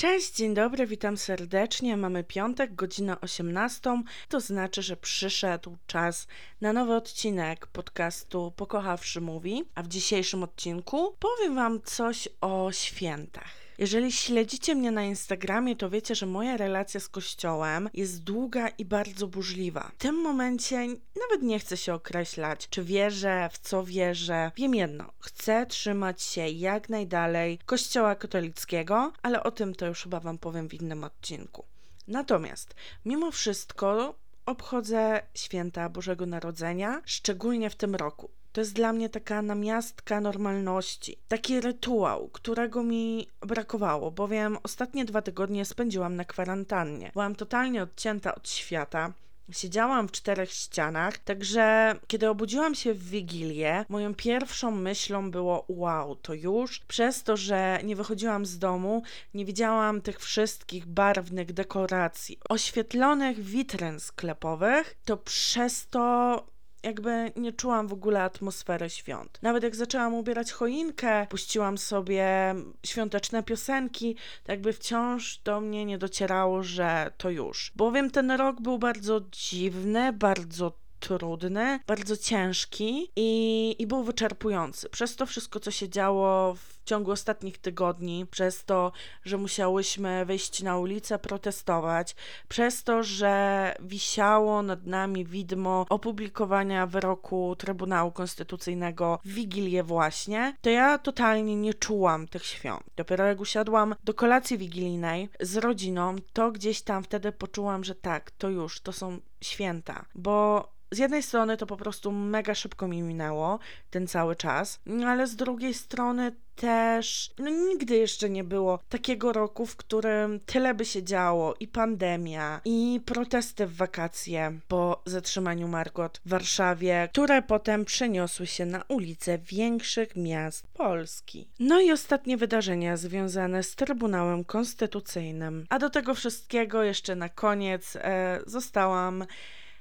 Cześć, dzień dobry, witam serdecznie. Mamy piątek, godzina 18. To znaczy, że przyszedł czas na nowy odcinek podcastu Pokochawszy Mówi. A w dzisiejszym odcinku powiem Wam coś o świętach. Jeżeli śledzicie mnie na Instagramie, to wiecie, że moja relacja z Kościołem jest długa i bardzo burzliwa. W tym momencie nawet nie chcę się określać, czy wierzę, w co wierzę. Wiem jedno, chcę trzymać się jak najdalej Kościoła katolickiego, ale o tym to już chyba Wam powiem w innym odcinku. Natomiast, mimo wszystko, obchodzę święta Bożego Narodzenia, szczególnie w tym roku. To jest dla mnie taka namiastka normalności, taki rytuał, którego mi brakowało, bowiem ostatnie dwa tygodnie spędziłam na kwarantannie. Byłam totalnie odcięta od świata. Siedziałam w czterech ścianach, także kiedy obudziłam się w Wigilię, moją pierwszą myślą było wow, to już przez to, że nie wychodziłam z domu, nie widziałam tych wszystkich barwnych dekoracji, oświetlonych witryn sklepowych, to przez to jakby nie czułam w ogóle atmosfery świąt. Nawet jak zaczęłam ubierać choinkę, puściłam sobie świąteczne piosenki, to jakby wciąż do mnie nie docierało, że to już. Bowiem ten rok był bardzo dziwny, bardzo trudny, bardzo ciężki i, i był wyczerpujący. Przez to wszystko, co się działo w ciągu ostatnich tygodni, przez to, że musiałyśmy wyjść na ulicę, protestować, przez to, że wisiało nad nami widmo opublikowania wyroku Trybunału Konstytucyjnego w Wigilię właśnie, to ja totalnie nie czułam tych świąt. Dopiero jak usiadłam do kolacji wigilijnej z rodziną, to gdzieś tam wtedy poczułam, że tak, to już, to są święta, bo z jednej strony to po prostu mega szybko mi minęło ten cały czas, ale z drugiej strony też no, nigdy jeszcze nie było takiego roku, w którym tyle by się działo i pandemia, i protesty w wakacje po zatrzymaniu Margot w Warszawie, które potem przeniosły się na ulice większych miast Polski. No i ostatnie wydarzenia związane z Trybunałem Konstytucyjnym. A do tego wszystkiego jeszcze na koniec e, zostałam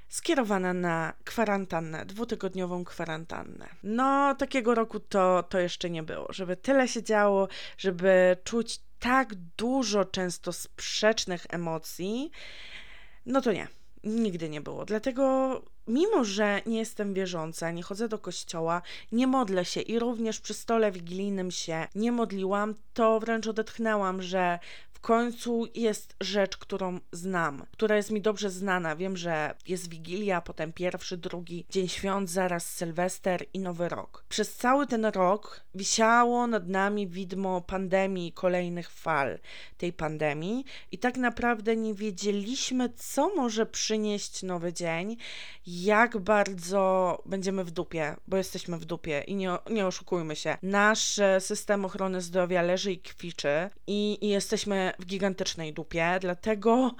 skierowana na kwarantannę, dwutygodniową kwarantannę. No, takiego roku to, to jeszcze nie było, żeby tyle się działo, żeby czuć tak dużo często sprzecznych emocji, no to nie. Nigdy nie było. Dlatego, mimo że nie jestem wierząca, nie chodzę do kościoła, nie modlę się i również przy stole wigilijnym się nie modliłam, to wręcz odetchnęłam, że w końcu jest rzecz, którą znam, która jest mi dobrze znana. Wiem, że jest Wigilia, potem pierwszy, drugi dzień świąt, zaraz Sylwester i Nowy Rok. Przez cały ten rok wisiało nad nami widmo pandemii, kolejnych fal tej pandemii i tak naprawdę nie wiedzieliśmy, co może przynieść nowy dzień, jak bardzo będziemy w dupie, bo jesteśmy w dupie i nie, nie oszukujmy się. Nasz system ochrony zdrowia leży i kwiczy i, i jesteśmy w gigantycznej dupie, dlatego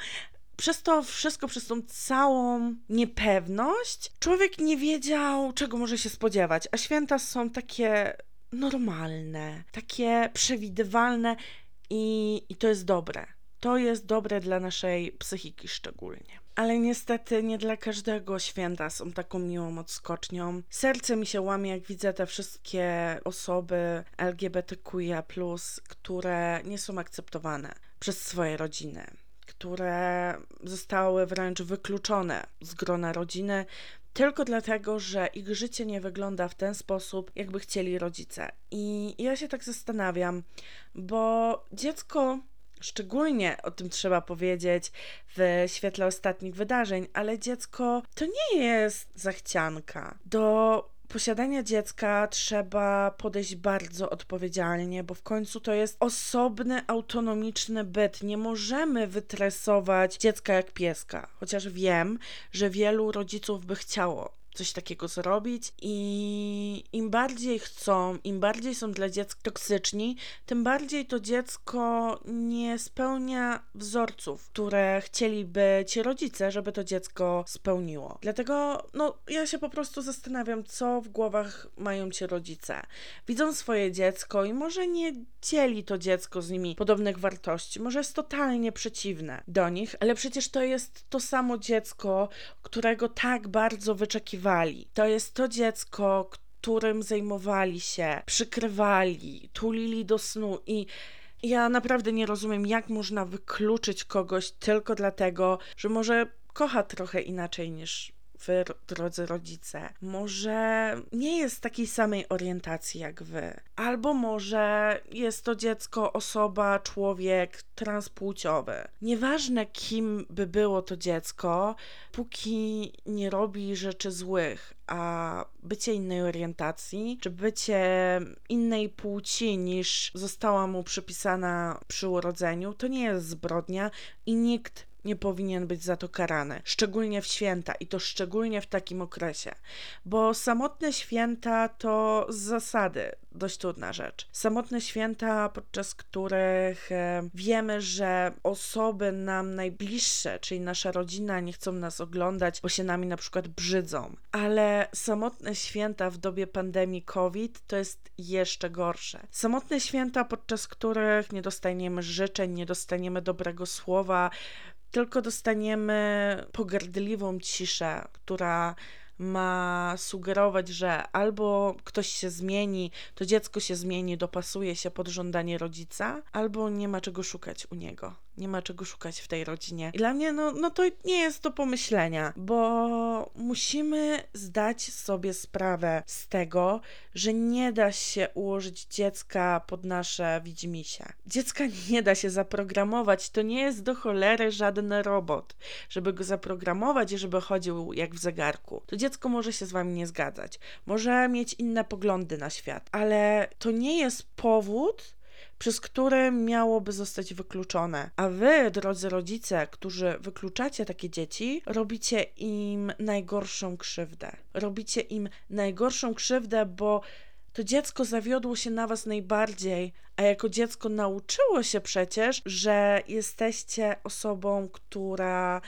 przez to wszystko, przez tą całą niepewność, człowiek nie wiedział, czego może się spodziewać. A święta są takie normalne, takie przewidywalne i, i to jest dobre. To jest dobre dla naszej psychiki szczególnie. Ale niestety nie dla każdego święta są taką miłą odskocznią. Serce mi się łamie, jak widzę te wszystkie osoby LGBTQIA, które nie są akceptowane przez swoje rodziny, które zostały wręcz wykluczone z grona rodziny tylko dlatego, że ich życie nie wygląda w ten sposób, jakby chcieli rodzice. I ja się tak zastanawiam, bo dziecko Szczególnie o tym trzeba powiedzieć w świetle ostatnich wydarzeń, ale dziecko to nie jest zachcianka. Do posiadania dziecka trzeba podejść bardzo odpowiedzialnie, bo w końcu to jest osobny, autonomiczny byt. Nie możemy wytresować dziecka jak pieska. Chociaż wiem, że wielu rodziców by chciało coś takiego zrobić i im bardziej chcą, im bardziej są dla dziecka toksyczni, tym bardziej to dziecko nie spełnia wzorców, które chcieliby ci rodzice, żeby to dziecko spełniło. Dlatego, no, ja się po prostu zastanawiam, co w głowach mają ci rodzice. Widzą swoje dziecko i może nie dzieli to dziecko z nimi podobnych wartości, może jest totalnie przeciwne do nich, ale przecież to jest to samo dziecko, którego tak bardzo wyczekiwali to jest to dziecko, którym zajmowali się, przykrywali, tulili do snu i Ja naprawdę nie rozumiem, jak można wykluczyć kogoś tylko dlatego, że może kocha trochę inaczej niż wy, drodzy rodzice, może nie jest takiej samej orientacji jak wy, albo może jest to dziecko, osoba, człowiek transpłciowy. Nieważne, kim by było to dziecko, póki nie robi rzeczy złych, a bycie innej orientacji, czy bycie innej płci niż została mu przypisana przy urodzeniu, to nie jest zbrodnia i nikt nie powinien być za to karany, szczególnie w święta i to szczególnie w takim okresie, bo samotne święta to z zasady dość trudna rzecz. Samotne święta, podczas których e, wiemy, że osoby nam najbliższe, czyli nasza rodzina, nie chcą nas oglądać, bo się nami na przykład brzydzą, ale samotne święta w dobie pandemii COVID to jest jeszcze gorsze. Samotne święta, podczas których nie dostaniemy życzeń, nie dostaniemy dobrego słowa, tylko dostaniemy pogardliwą ciszę, która ma sugerować, że albo ktoś się zmieni, to dziecko się zmieni, dopasuje się pod żądanie rodzica, albo nie ma czego szukać u niego nie ma czego szukać w tej rodzinie. I dla mnie, no, no to nie jest do pomyślenia, bo musimy zdać sobie sprawę z tego, że nie da się ułożyć dziecka pod nasze widzimisię. Dziecka nie da się zaprogramować, to nie jest do cholery żaden robot, żeby go zaprogramować i żeby chodził jak w zegarku. To dziecko może się z wami nie zgadzać, może mieć inne poglądy na świat, ale to nie jest powód, przez które miałoby zostać wykluczone. A wy, drodzy rodzice, którzy wykluczacie takie dzieci, robicie im najgorszą krzywdę. Robicie im najgorszą krzywdę, bo to dziecko zawiodło się na was najbardziej, a jako dziecko nauczyło się przecież, że jesteście osobą, która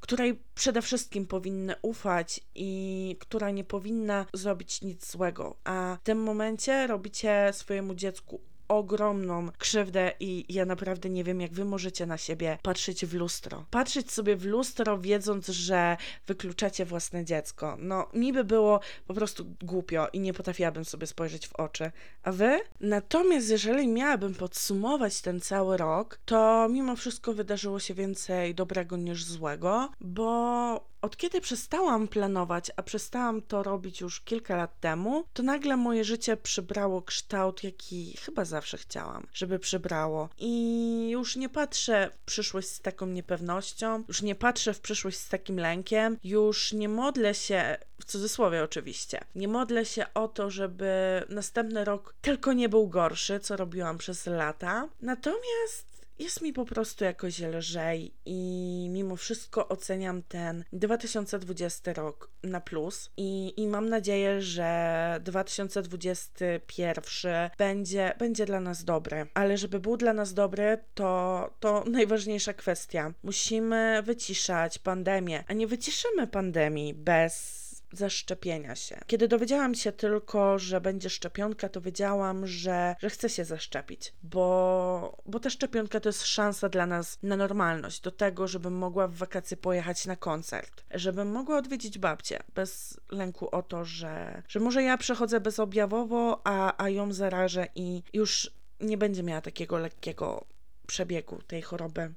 której przede wszystkim powinny ufać i która nie powinna zrobić nic złego. A w tym momencie robicie swojemu dziecku ogromną krzywdę i ja naprawdę nie wiem, jak wy możecie na siebie patrzeć w lustro. Patrzeć sobie w lustro, wiedząc, że wykluczacie własne dziecko. No, mi by było po prostu głupio i nie potrafiłabym sobie spojrzeć w oczy. A wy? Natomiast jeżeli miałabym podsumować ten cały rok, to mimo wszystko wydarzyło się więcej dobrego niż złego, bo od kiedy przestałam planować, a przestałam to robić już kilka lat temu, to nagle moje życie przybrało kształt, jaki chyba zawsze chciałam, żeby przybrało. I już nie patrzę w przyszłość z taką niepewnością, już nie patrzę w przyszłość z takim lękiem, już nie modlę się, w cudzysłowie oczywiście, nie modlę się o to, żeby następny rok tylko nie był gorszy, co robiłam przez lata. Natomiast jest mi po prostu jakoś lżej i mimo wszystko oceniam ten 2020 rok na plus i, i mam nadzieję, że 2021 będzie, będzie dla nas dobry. Ale żeby był dla nas dobry, to, to najważniejsza kwestia. Musimy wyciszać pandemię, a nie wyciszymy pandemii bez zaszczepienia się. Kiedy dowiedziałam się tylko, że będzie szczepionka, to wiedziałam, że, że chcę się zaszczepić, bo, bo ta szczepionka to jest szansa dla nas na normalność, do tego, żebym mogła w wakacje pojechać na koncert, żebym mogła odwiedzić babcię bez lęku o to, że, że może ja przechodzę bezobjawowo, a, a ją zarażę i już nie będzie miała takiego lekkiego przebiegu tej choroby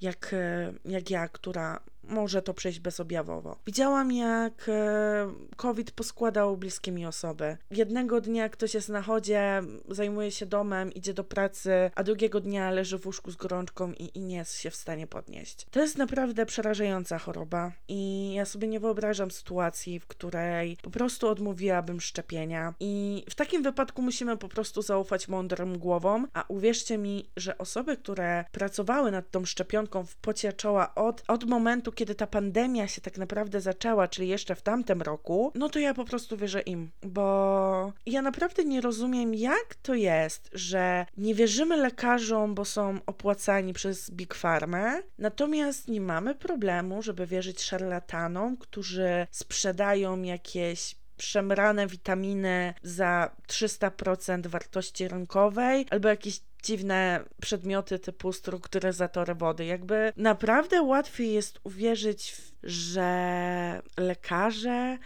jak, jak ja, która może to przejść bezobjawowo. Widziałam, jak e, COVID poskładał bliskie mi osoby. Jednego dnia ktoś jest na chodzie, zajmuje się domem, idzie do pracy, a drugiego dnia leży w łóżku z gorączką i, i nie jest się w stanie podnieść. To jest naprawdę przerażająca choroba i ja sobie nie wyobrażam sytuacji, w której po prostu odmówiłabym szczepienia. I w takim wypadku musimy po prostu zaufać mądrym głowom, a uwierzcie mi, że osoby, które pracowały nad tą szczepionką w pocie czoła od, od momentu, kiedy ta pandemia się tak naprawdę zaczęła, czyli jeszcze w tamtym roku, no to ja po prostu wierzę im, bo ja naprawdę nie rozumiem, jak to jest, że nie wierzymy lekarzom, bo są opłacani przez Big Pharma, natomiast nie mamy problemu, żeby wierzyć szarlatanom, którzy sprzedają jakieś przemrane witaminy za 300% wartości rynkowej, albo jakieś dziwne przedmioty typu strukturyzatory wody. Jakby naprawdę łatwiej jest uwierzyć, że lekarze,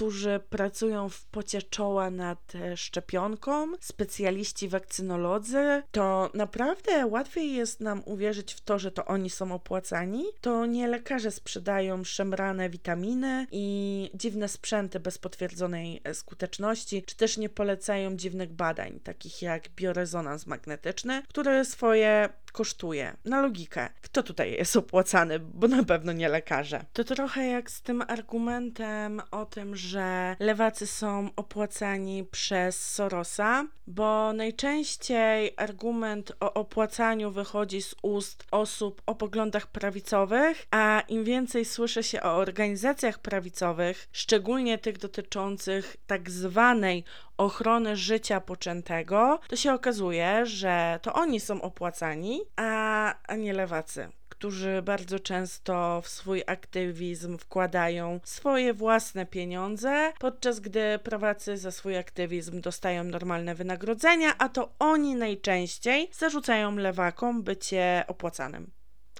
którzy pracują w pocie czoła nad e, szczepionką, specjaliści wakcynolodzy, to naprawdę łatwiej jest nam uwierzyć w to, że to oni są opłacani. To nie lekarze sprzedają szemrane witaminy i dziwne sprzęty bez potwierdzonej e, skuteczności, czy też nie polecają dziwnych badań, takich jak biorezonans magnetyczny, który swoje kosztuje. Na logikę. Kto tutaj jest opłacany? Bo na pewno nie lekarze. To trochę jak z tym argumentem o tym, że lewacy są opłacani przez Sorosa, bo najczęściej argument o opłacaniu wychodzi z ust osób o poglądach prawicowych, a im więcej słyszy się o organizacjach prawicowych, szczególnie tych dotyczących tak zwanej ochrony życia poczętego, to się okazuje, że to oni są opłacani, a, a nie lewacy którzy bardzo często w swój aktywizm wkładają swoje własne pieniądze, podczas gdy prawacy za swój aktywizm dostają normalne wynagrodzenia, a to oni najczęściej zarzucają lewakom bycie opłacanym.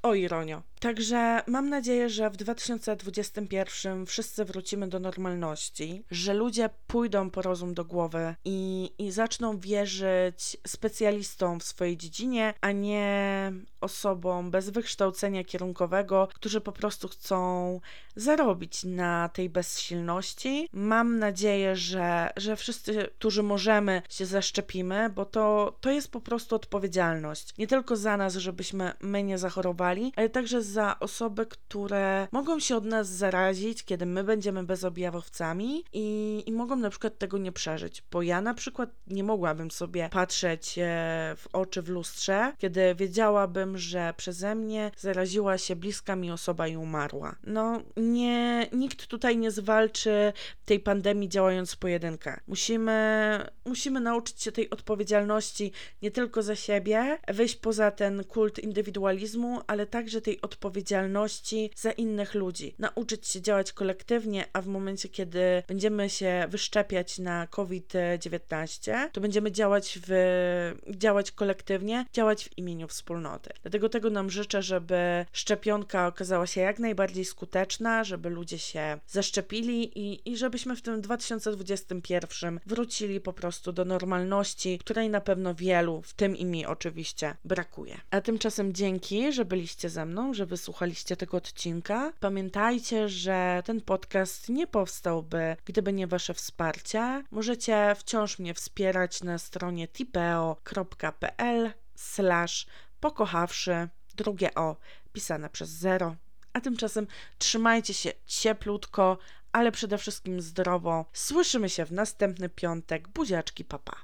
O ironio. Także mam nadzieję, że w 2021 wszyscy wrócimy do normalności, że ludzie pójdą po rozum do głowy i, i zaczną wierzyć specjalistom w swojej dziedzinie, a nie osobom bez wykształcenia kierunkowego, którzy po prostu chcą zarobić na tej bezsilności. Mam nadzieję, że, że wszyscy, którzy możemy, się zaszczepimy, bo to, to jest po prostu odpowiedzialność. Nie tylko za nas, żebyśmy my nie zachorowali, ale także za osoby, które mogą się od nas zarazić, kiedy my będziemy bezobjawowcami i, i mogą na przykład tego nie przeżyć. Bo ja na przykład nie mogłabym sobie patrzeć e, w oczy w lustrze, kiedy wiedziałabym, że przeze mnie zaraziła się bliska mi osoba i umarła. No, nie, nikt tutaj nie zwalczy tej pandemii działając w pojedynkę. Musimy, musimy nauczyć się tej odpowiedzialności nie tylko za siebie, wyjść poza ten kult indywidualizmu, ale także tej odpowiedzialności za innych ludzi. Nauczyć się działać kolektywnie, a w momencie, kiedy będziemy się wyszczepiać na COVID-19, to będziemy działać w, działać kolektywnie, działać w imieniu wspólnoty. Dlatego tego nam życzę, żeby szczepionka okazała się jak najbardziej skuteczna, żeby ludzie się zaszczepili i, i żebyśmy w tym 2021 wrócili po prostu do normalności, której na pewno wielu, w tym i mi oczywiście, brakuje. A tymczasem dzięki, że byliście ze mną, że wysłuchaliście tego odcinka. Pamiętajcie, że ten podcast nie powstałby, gdyby nie Wasze wsparcie. Możecie wciąż mnie wspierać na stronie tipeo.pl slash pokochawszy drugie o pisane przez zero. A tymczasem trzymajcie się cieplutko, ale przede wszystkim zdrowo. Słyszymy się w następny piątek. Buziaczki, papa.